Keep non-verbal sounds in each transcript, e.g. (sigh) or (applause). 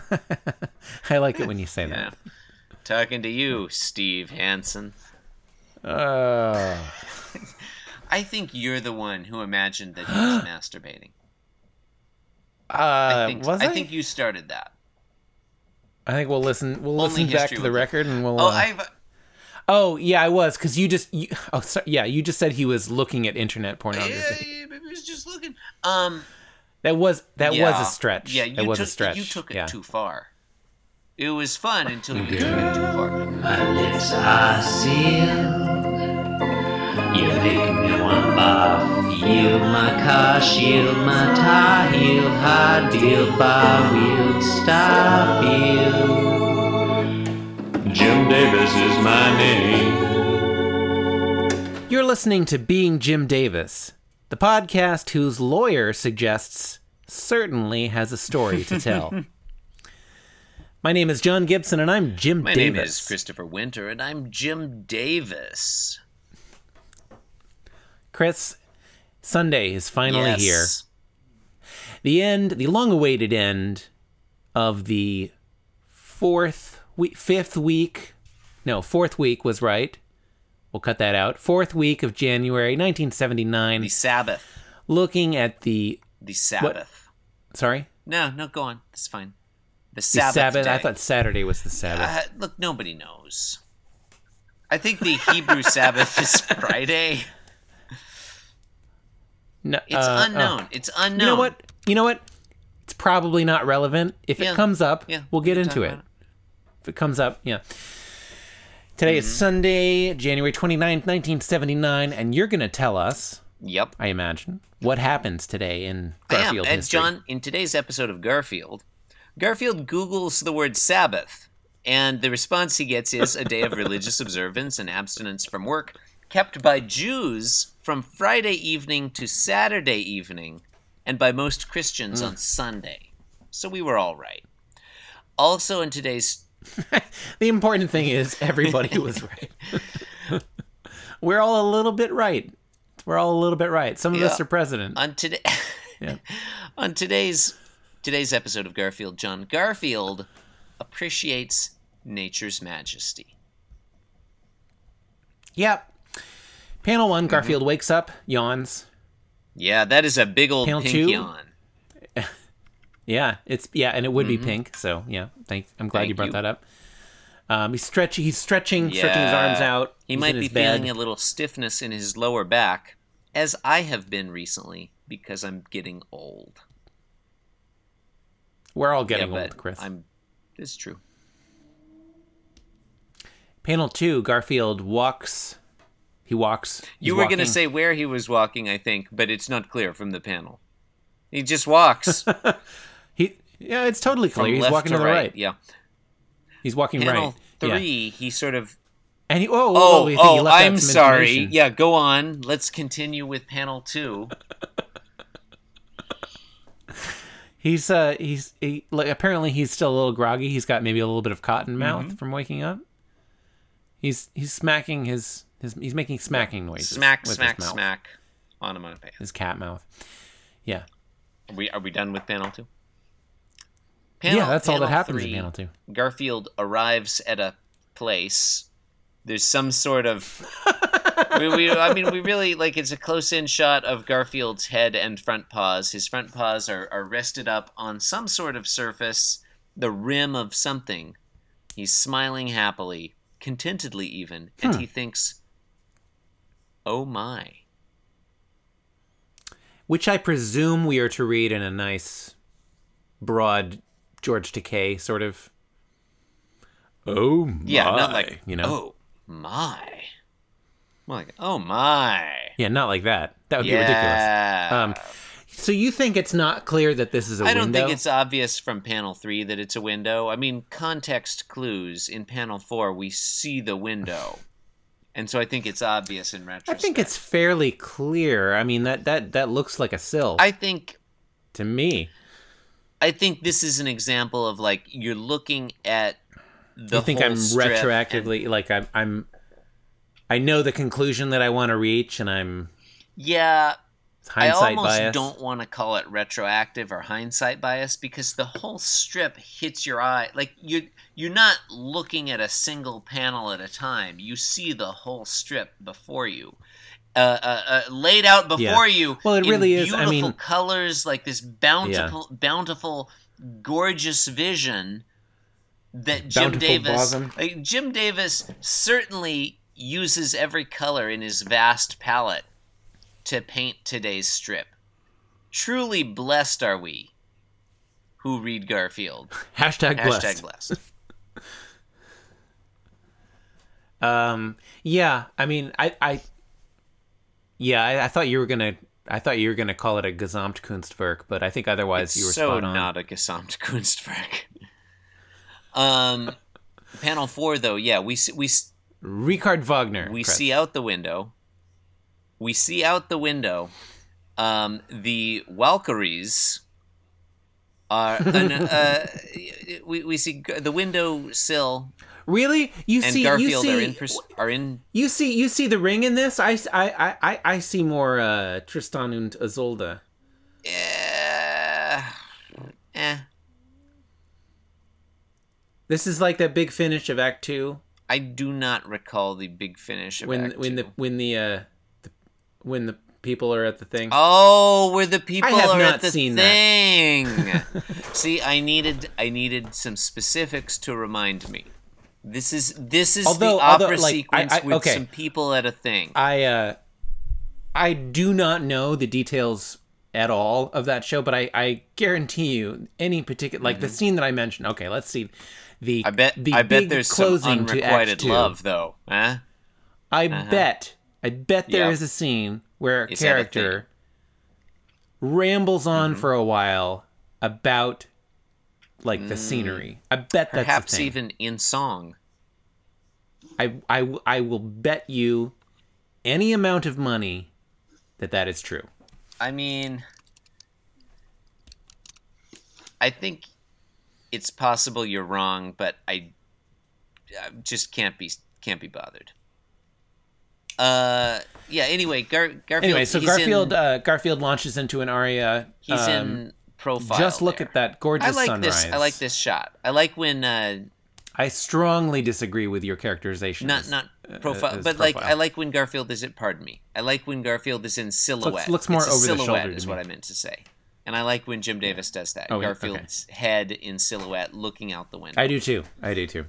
(laughs) I like it when you say Yeah. that. Talking to you, Steve Hansen. Uh, (laughs) I think you're the one who imagined that he was (gasps) masturbating. uh, I think, was I I? think you started that. I think we'll listen. We'll Only listen back to the record, and we'll. Oh, uh, I've oh, yeah, I was because you just. You, oh, sorry, yeah, you just said he was looking at internet pornography. yeah, yeah, maybe I was just looking. Um, That was that yeah. was a stretch. Yeah, you that was took a stretch. you took it yeah. too far. It was fun until you took it too far. My lips are sealed. You make me want barf. Yield my car, shield my tie, heel, high deal, bar wheel, stop you. Jim Davis is my name. You're listening to Being Jim Davis, the podcast whose lawyer suggests certainly has a story to tell. (laughs) My name is John Gibson, and I'm Jim My Davis. name is Christopher Winter, and I'm Jim Davis. Chris, Sunday is finally yes. here. The end, the long-awaited end of the fourth week, fifth week. No, fourth week was right. We'll cut that out. Fourth week of January, 1979. The Sabbath. looking at the The Sabbath. Sorry, No, no, go on. That's fine. The the Sabbath. Sabbath. I thought Saturday was the Sabbath. Uh, look, nobody knows. I think the Hebrew Sabbath is (laughs) Friday. no, It's uh, unknown. oh. It's unknown. You know what? You know what? It's probably not relevant. If Yeah. it comes up, Yeah, we'll get into talk it. If it comes up, yeah. Today Mm-hmm. is Sunday, January 29th, 1979, and you're going to tell us, Yep. I imagine, what happens today in I am. Garfield And history. John, in today's episode of Garfield, Garfield Googles the word Sabbath, and the response he gets is a day of (laughs) religious observance and abstinence from work kept by Jews from Friday evening to Saturday evening, and by most Christians Mm. on Sunday. So we were all right. Also, in today's (laughs) The important thing is everybody was right. (laughs) We're all a little bit right. We're all a little bit right. Some of us are president. on today (laughs) Yeah. on today's today's episode of Garfield, John Garfield appreciates nature's majesty. Yep. Panel Mm-hmm. one, Garfield wakes up, yawns. Yeah, that is a big old Panel pink two? yawn. (laughs) Yeah, it's yeah, and it would be pink. So yeah, thank. I'm glad Mm-hmm. Thank you brought you. that up. Um, he's stretching. He's stretching, stretching his arms out. He He's might be feeling a little stiffness in his lower back, as I have been recently because I'm getting old. We're all getting yeah, old, Chris. I'm. It's true. Panel two, Garfield walks. He walks. You were going to say where he was walking, I think, but it's not clear from the panel. He just walks (laughs) he. Yeah, it's totally clear. He's walking to to the right. Yeah. He's walking Panel right. Yeah. three, he sort of Oh, oh, Oh, we think he oh, left out I'm sorry. Yeah, go on. Let's continue with panel two. (laughs) He's uh he's he, like apparently he's still a little groggy. He's got maybe a little bit of cotton mouth Mm-hmm. from waking up. He's he's smacking his his he's making smacking noises. Smack, smack, smack. Onomatopoeia. His cat mouth. Yeah. Are we, are we done with panel two? Panel, yeah, that's all that happens three, in panel two. Garfield arrives at a place. There's some sort of. (laughs) we, we, I mean, we really like it's a close in shot of Garfield's head and front paws. His front paws are, are rested up on some sort of surface, the rim of something. He's smiling happily, contentedly even, and Hmm. he thinks, oh my. Which I presume we are to read in a nice, broad George Takei sort of. Oh my! Yeah, not like, you know. oh my. More like, oh my. Yeah, not like that. That would be ridiculous. Um, so you think it's not clear that this is a I window? I don't think it's obvious from panel three that it's a window. I mean, context clues in panel four, we see the window, and so I think it's obvious in retrospect. I think it's fairly clear. I mean that that that looks like a sill I think to me. I think this is an example of like you're looking at the. I think I'm strip and- retroactively like I'm I'm I know the conclusion that I want to reach, and I'm yeah, I almost bias. don't want to call it retroactive or hindsight bias because the whole strip hits your eye. Like you, you're not looking at a single panel at a time. You see the whole strip before you, uh, uh, uh, laid out before you. Well, it in really is. I Beautiful mean- colors, like this bountiful, bountiful, gorgeous vision that Jim Bountiful Davis. Like, Jim Davis certainly uses every color in his vast palette to paint today's strip. Truly blessed are we who read Garfield. (laughs) Hashtag blessed. Hashtag blessed. (laughs) Um, yeah, I mean, I, I, yeah, I, I thought you were gonna, I thought you were gonna call it a Gesamtkunstwerk, but I think otherwise you were so not a Gesamtkunstwerk. Um, panel four though, yeah, we see, we s- Richard Wagner. we Chris. see out the window. We see out the window. Um, the Valkyries are. An, uh, (laughs) we we see the window sill Really, you and see, Garfield you see, are in pers- are in you see, you see the ring in this. I, I, I, I see more uh, Tristan und Isolde. Yeah. eh. This is like that big finish of Act Two I do not recall the big finish of when Act when the Two. when the, uh, the when the people are at the thing. Oh, where the people are not at the seen that. thing. (laughs) See, I needed I needed some specifics to remind me. This is this is Although- the opera although, like, sequence I- I- with okay. some people at a thing. I uh I do not know the details at all of that show, but I, I guarantee you any particular like the scene that I mentioned. Okay, let's see. The Mm-hmm. I bet the I bet there's some closing to Act unrequited Two. love though. Huh? I bet I bet there is Yep. a scene where a Is character rambles on Mm-hmm. for a while about like the scenery. I bet that's Mm. Perhaps even in song. I, I I will bet you any amount of money that that is true. I mean I think it's possible you're wrong, but I, I just can't be can't be bothered. Uh, yeah. Anyway, Gar- Garfield. Anyway, so Garfield In, uh, Garfield launches into an aria. he's um, in profile. Just look there. at that gorgeous I like sunrise. this. I like this shot. I like when uh, I strongly disagree with your characterization. not not profile, as but like profile. I like when Garfield is. It pardon me. I like when Garfield is in silhouette. looks more It's a over the silhouette shoulder is what I meant to say. And I like when Jim Davis does that. Oh, Garfield's head in silhouette, looking out the window. I do too. I do too.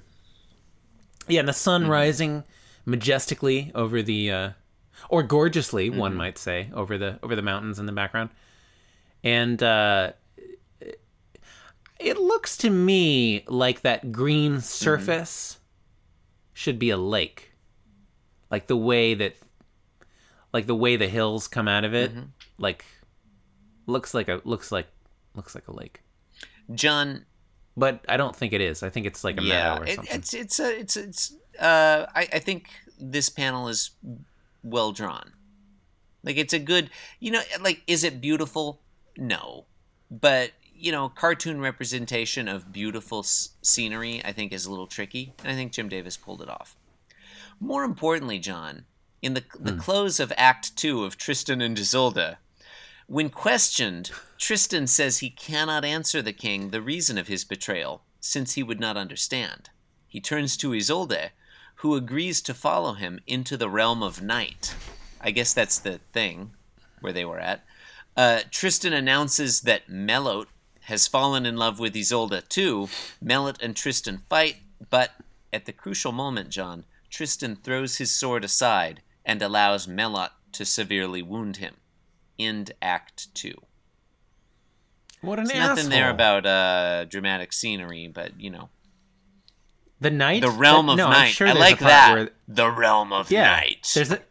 Yeah, and the sun Mm-hmm. rising majestically over the, uh, or gorgeously, one Mm-hmm. might say, over the over the mountains in the background, and uh, it looks to me like that green Mm-hmm. surface should be a lake, like the way that, like the way the hills come out of it, Mm-hmm. like looks like a looks like looks like a lake. John, But I don't think it is. I think it's like a yeah, meadow or it, something. it's it's a it's it's. Uh, I I think this panel is well drawn. Like it's a good, you know, like is it beautiful? No, but you know, cartoon representation of beautiful s- scenery I think is a little tricky, and I think Jim Davis pulled it off. More importantly, John, in the the close of Act Two of Tristan and Isolde, when questioned, Tristan says he cannot answer the king the reason of his betrayal, since he would not understand. He turns to Isolde, who agrees to follow him into the realm of night. I guess that's the thing where they were at. Uh, Tristan announces that Melot has fallen in love with Isolde too. Melot and Tristan fight, but at the crucial moment, John, Tristan throws his sword aside and allows Melot to severely wound him. End Act Two. what an There's asshole. nothing there about uh, dramatic scenery, but you know, the night, the realm That- of no, night. sure I like that. where- the realm of yeah, night. there's a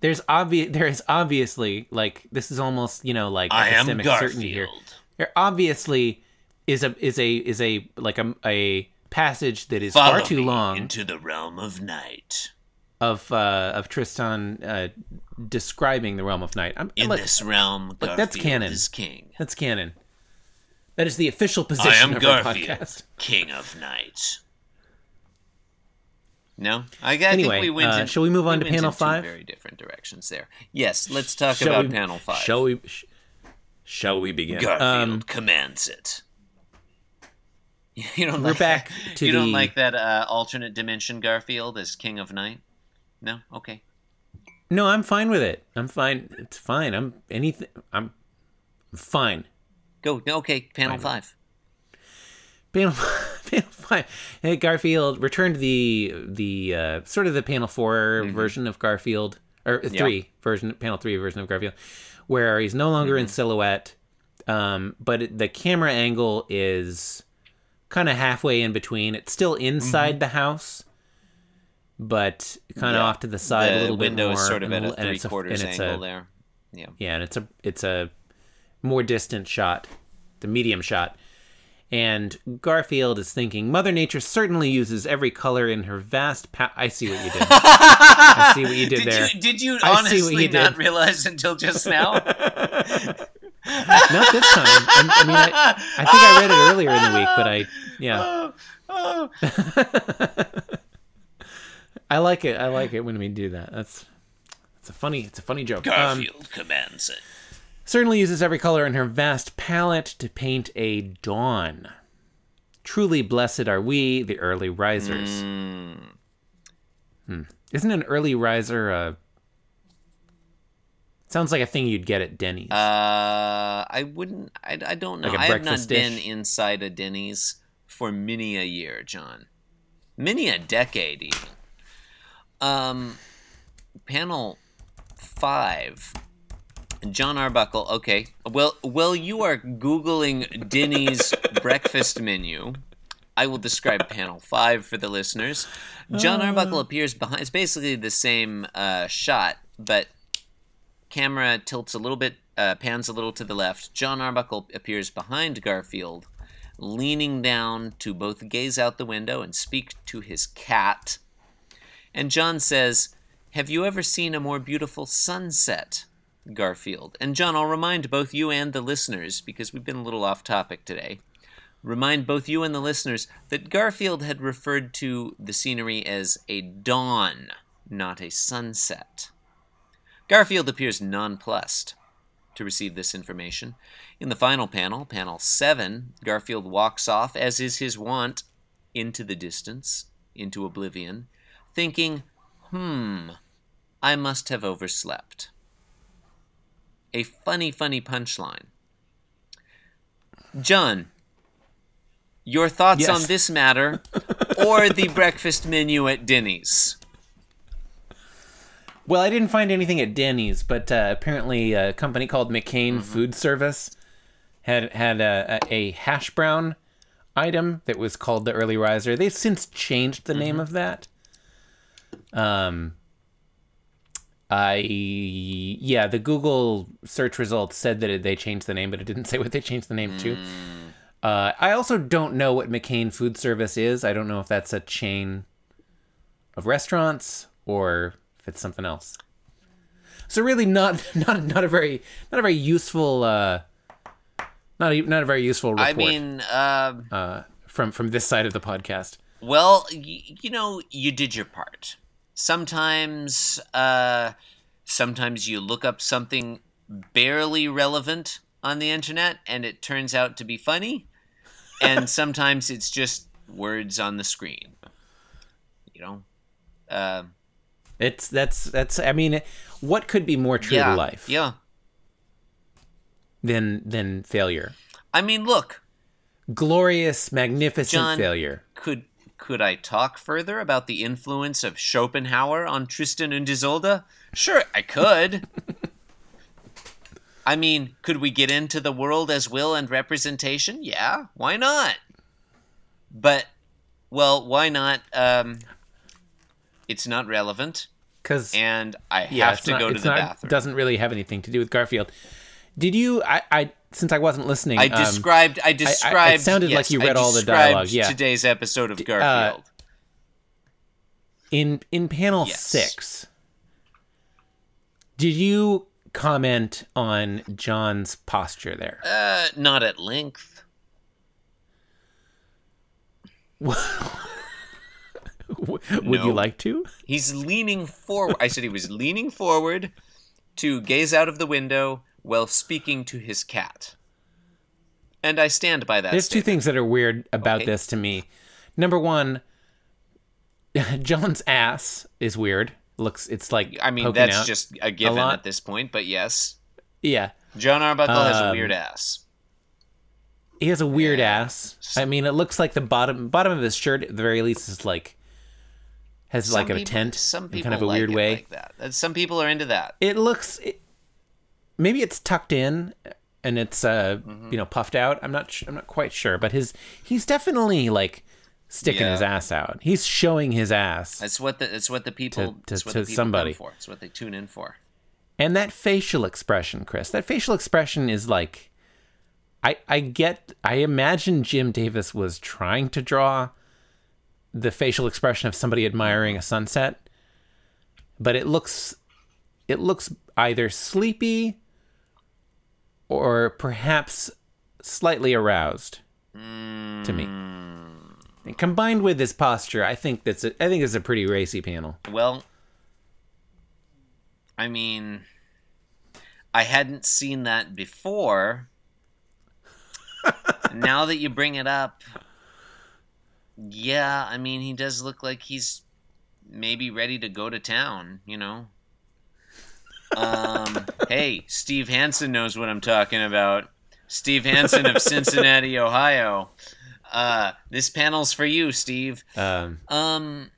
there's obvious there is obviously like this is almost you know like I am epistemic certainty here. Garfield. There obviously is a is a is a like a a passage that is Follow far too long into the realm of night. of uh of Tristan uh describing the realm of night. I'm, In look, this realm, Garfield that's canon. is king. that's canon. That is the official position I am of our podcast. king of night. No, I, I Anyway, think we went. uh, in, shall we move on to went panel five? Very different directions there. Yes, let's talk Shall about we- panel five. Shall we? Sh- shall we begin? Garfield Um, commands it. (laughs) You don't We're like back that? to you don't like that uh, alternate dimension Garfield as King of Night? No, okay. no, I'm fine with it. I'm fine. It's fine. I'm anything. I'm fine. Go. Okay, panel five. Panel, (laughs) panel five. Hey, Garfield returned the the uh, sort of the panel 4 version of Garfield or three version panel three version of Garfield, where he's no longer in silhouette, um, but the camera angle is kind of halfway in between. It's still inside mm-hmm. the house, but kind of Yeah. off to the side a little bit window more. is sort of and at a three quarters angle a, there. Yeah. yeah, and it's a it's a more distant shot, the medium shot. And Garfield is thinking, Mother Nature certainly uses every color in her vast pa- I see what you did. I see what you (laughs) did, Did there. you did you I honestly you not did. realize until just now? (laughs) Not this time. I, I mean, I, I think I read it earlier in the week, but I, yeah, oh, (laughs) oh. I like it. I like it when we do that. That's it's a funny, it's a funny joke. Um, Garfield commands it. certainly uses every color in her vast palette to paint a dawn. Truly blessed are we, the early risers. Hmm. Isn't an early riser a. Sounds like a thing you'd get at Denny's. Uh, I wouldn't. I, I don't know. Like I have not breakfast been inside a Denny's for many a year, John. Many a decade, even. Um, panel five. John Arbuckle. Okay. Well, well, you are googling Denny's (laughs) breakfast menu. I will describe panel five for the listeners. John Arbuckle appears behind. It's basically the same uh, shot, but camera tilts a little bit, uh, pans a little to the left. John Arbuckle appears behind Garfield, leaning down to both gaze out the window and speak to his cat. And John says, Have you ever seen a more beautiful sunset? Garfield. And John, I'll remind both you and the listeners, because we've been a little off topic today, remind both you and the listeners that Garfield had referred to the scenery as a dawn, not a sunset. Garfield appears nonplussed to receive this information. In the final panel, panel 7, Garfield walks off, as is his wont, into the distance, into oblivion, thinking, hmm, I must have overslept. A funny, funny punchline. John, your thoughts Yes. on this matter or the breakfast menu at Denny's? Well, I didn't find anything at Denny's, but uh, apparently a company called McCain Mm-hmm. Food Service had had a, a, hash brown item that was called the Early Riser. They've since changed the Mm-hmm. name of that. Um, I yeah, the Google search results said that it, they changed the name, but it didn't (laughs) say what they changed the name to. Mm. Uh, I also don't know what McCain Food Service is. I don't know if that's a chain of restaurants or if it's something else. So really, not (laughs) not not a very not a very useful uh, not a, not a very useful report I mean, um, uh, from from this side of the podcast. Well, y- you know, you did your part. Sometimes, uh, sometimes you look up something barely relevant on the internet, and it turns out to be funny. And (laughs) sometimes it's just words on the screen. You know, uh, It's that's that's. I mean, what could be more true yeah, to life Yeah, than than failure? I mean, look, Glorious, magnificent John- failure. could could I talk further about the influence of Schopenhauer on Tristan and Isolde? Sure, I could. (laughs) I mean, could we get into the world as will and representation? Yeah, why not? But, well, why not? Um, it's not relevant, Because and I yeah, have to not- go to the not- bathroom. Doesn't really have anything to do with Garfield. Did you? I, I since I wasn't listening. I um, described. I described. It sounded like yes, you I read all the dialogue, yeah. Today's episode of Garfield. in in panel Yes. six. Did you comment on John's posture there? uh, not at length. (laughs) (laughs) Would you like to? He's leaning forward. I said he was leaning forward to gaze out of the window while speaking to his cat. And I stand by that. There's two things that are weird about Okay. this to me. Number one, (laughs) John's ass is weird. Looks, it's like I mean, that's just a given lot. at this point, but yes. yeah. John Arbuckle has a Um, weird ass. He has a weird ass. I mean, it looks like the bottom bottom of his shirt, at the very least, is like has like Some a tent Some in people kind of a like weird way. like that. Some people are into that. It looks it, maybe it's tucked in and it's uh Mm-hmm. you know puffed out. I'm not sh- I'm not quite sure, but his he's definitely like sticking Yeah. his ass out. He's showing his ass. That's what the that's what the people To- to- to people somebody. for. It's what they tune in for. And that facial expression, Chris, that facial expression is like I I get I imagine Jim Davis was trying to draw the facial expression of somebody admiring a sunset, but it looks it looks either sleepy or perhaps slightly aroused to me. And combined with his posture, I think that's a, I think it's a pretty racy panel. Well, I mean, I hadn't seen that before. (laughs) now that you bring it up, yeah, I mean, he does look like he's maybe ready to go to town, you know? Um, (laughs) hey, Steve Hansen knows what I'm talking about. Steve Hansen of Cincinnati, Ohio. Uh, this panel's for you, Steve. Um, Um,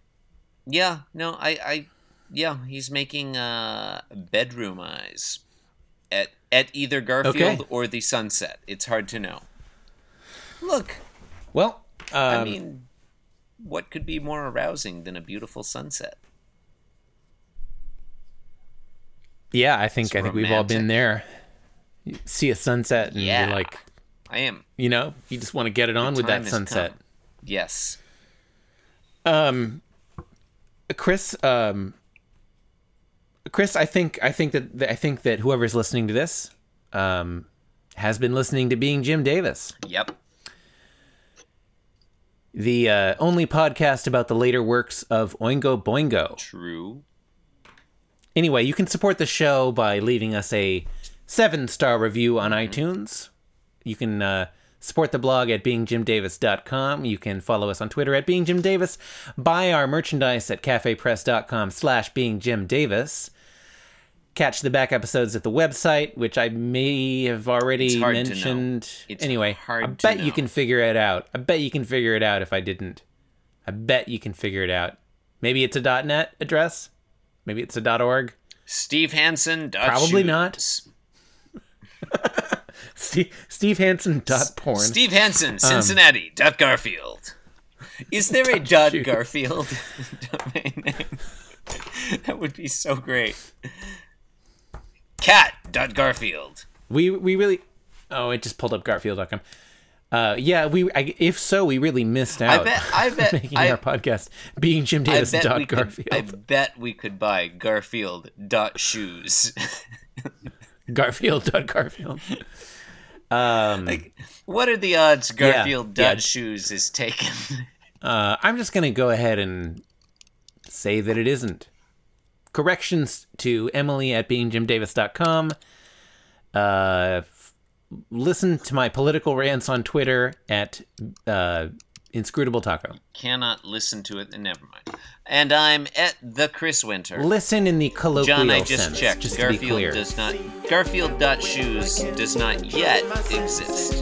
yeah, no, I, I, yeah, he's making uh bedroom eyes at at either Garfield Okay. or the sunset. It's hard to know. Look, well, um, I mean, what could be more arousing than a beautiful sunset? Yeah, I think It's I think we've all been there. You see a sunset and Yeah. you're like, I am. you know, you just want to get it on with that sunset. Yes. Um, Chris, um, Chris, I think I think that that- I think that whoever's listening to this, um, has been listening to Being Jim Davis, Yep. The uh, only podcast about the later works of Oingo Boingo. True. Anyway, you can support the show by leaving us a seven star review on iTunes. You can uh, support the blog at beingjimdavis.com. You can follow us on Twitter at beingjimdavis. Buy our merchandise at cafepress.com slash beingjimdavis. Catch the back episodes at the website, which I may have already It's hard to know. mentioned. It's anyway, I bet you can figure it out. I bet you can figure it out if I didn't. I bet you can figure it out. Maybe it's a .net address. Maybe it's a .org. Steve Hansen. Probably not. (laughs) Steve, Steve Hansen dot porn. Steve Hansen, um, Cincinnati. dot Garfield. Is there a (laughs) dot. Garfield (laughs) domain name? that would be so great. Cat. dot Garfield. we we really. Oh, it just pulled up Garfield.com. Uh, yeah, we. I, if so, we really missed out. (laughs) I bet- I bet- making I- our podcast being Jim I Davis bet dot Garfield. could. I bet we could buy Garfield. dot shoes. (laughs) Garfield dot Garfield. Um, what are the odds Garfield. yeah. dot shoes is taken? (laughs) uh, I'm just gonna go ahead and say that it isn't. Corrections to Emily at beingjimdavis.com. Uh, f- listen to my political rants on Twitter at uh, Inscrutable Taco. Cannot listen to it. Never mind. And I'm at the Chris Winter. Listen in the colloquial John, I just sense, checked. just to be Garfield clear. does not. Garfield.shoes does not yet exist.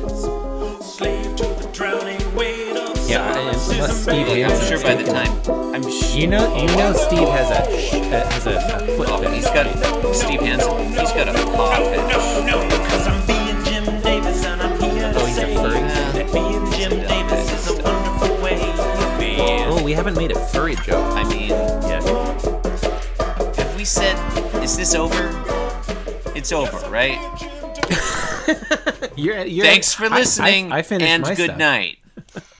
Slave to the drowning weight of Yeah, silence unless Steve. I'm Hansen's sure by the time. I'm sure. You know, you know, Steve has a sh- uh, has a, a foot Oh, fetish, he's got right? Steve Hansen. He's got a paw fetish. No, no, cause I'm being Jim Davis and I'm here to Oh, he's a say furry? that being Jim Davis is a wonderful way to be. Oh, we haven't made a furry joke I mean, yet. have we said, is this over? It's over, right? (laughs) You're, you're, Thanks for I- I- listening I, finished and my good stuff. night.